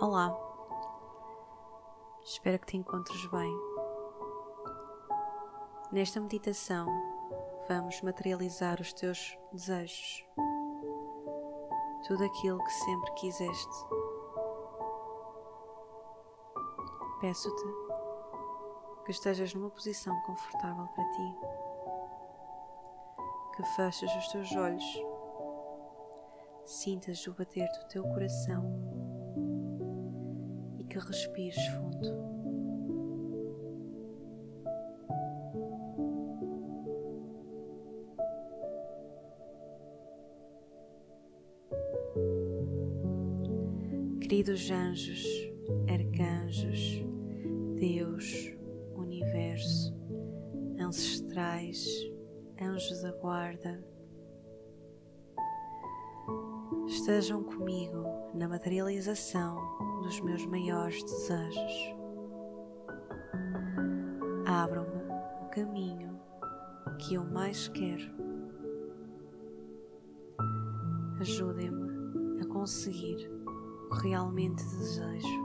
Olá, espero que te encontres bem. Nesta meditação, vamos materializar os teus desejos, tudo aquilo que sempre quiseste. Peço-te que estejas numa posição confortável para ti, que feches os teus olhos, sintas o bater do teu coração que respires fundo. Queridos anjos, arcanjos, Deus, universo, ancestrais, anjos da guarda, estejam comigo na materialização dos meus maiores desejos. Abram-me o caminho que eu mais quero. Ajudem-me a conseguir o que realmente desejo,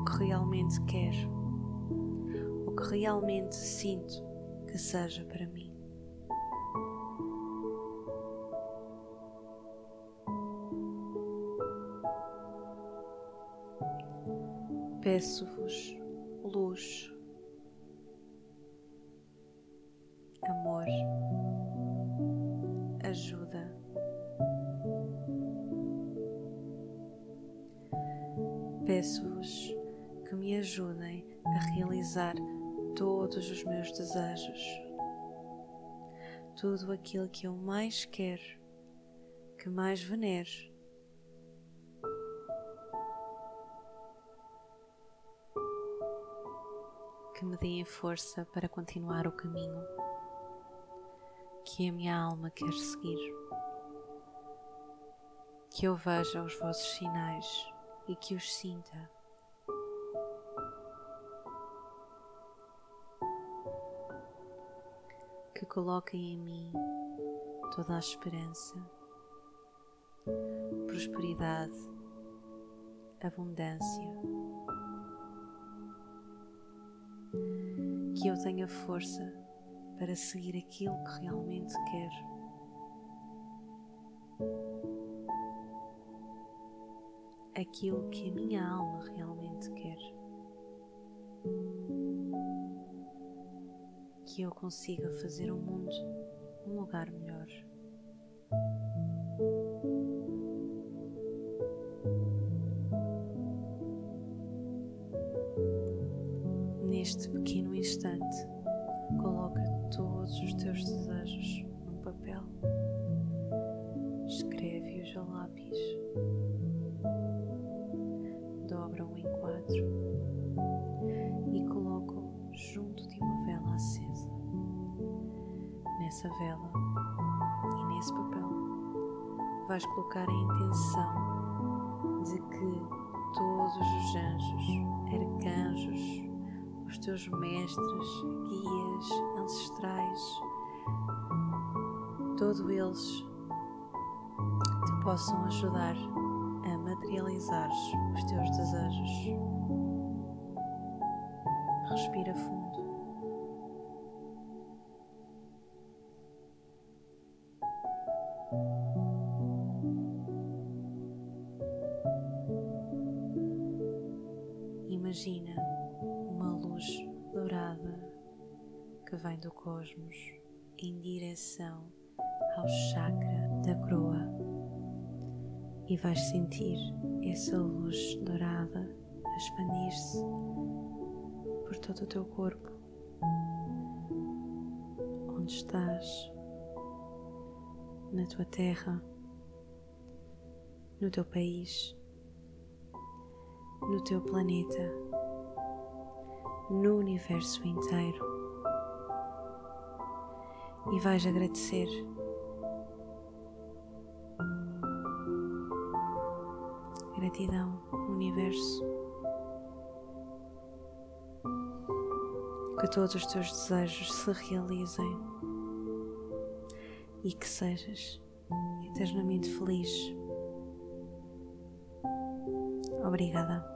o que realmente quero, o que realmente sinto que seja para mim. Peço-vos luz, amor, ajuda. Peço-vos que me ajudem a realizar todos os meus desejos, tudo aquilo que eu mais quero, que mais venero que me deem força para continuar o caminho que a minha alma quer seguir. Que eu veja os vossos sinais e que os sinta. Que coloquem em mim toda a esperança, prosperidade, abundância que eu tenha força para seguir aquilo que realmente quero. Aquilo que a minha alma realmente quer. Que eu consiga fazer o mundo um lugar melhor. Teus desejos num papel. Escreve-os a lápis. Dobra-o em quatro e coloca-o junto de uma vela acesa. Nessa vela e nesse papel vais colocar a intenção de que todos os anjos, arcanjos, os teus mestres, guias, ancestrais, todos eles te possam ajudar a materializar os teus desejos. Respira fundo. Imagina uma luz dourada que vem do cosmos em direção ao chakra da coroa e vais sentir essa luz dourada expandir-se por todo o teu corpo, onde estás, na tua terra, no teu país, no teu planeta no universo inteiro e vais agradecer. Gratidão, universo. Que todos os teus desejos se realizem e que sejas eternamente feliz. Obrigada.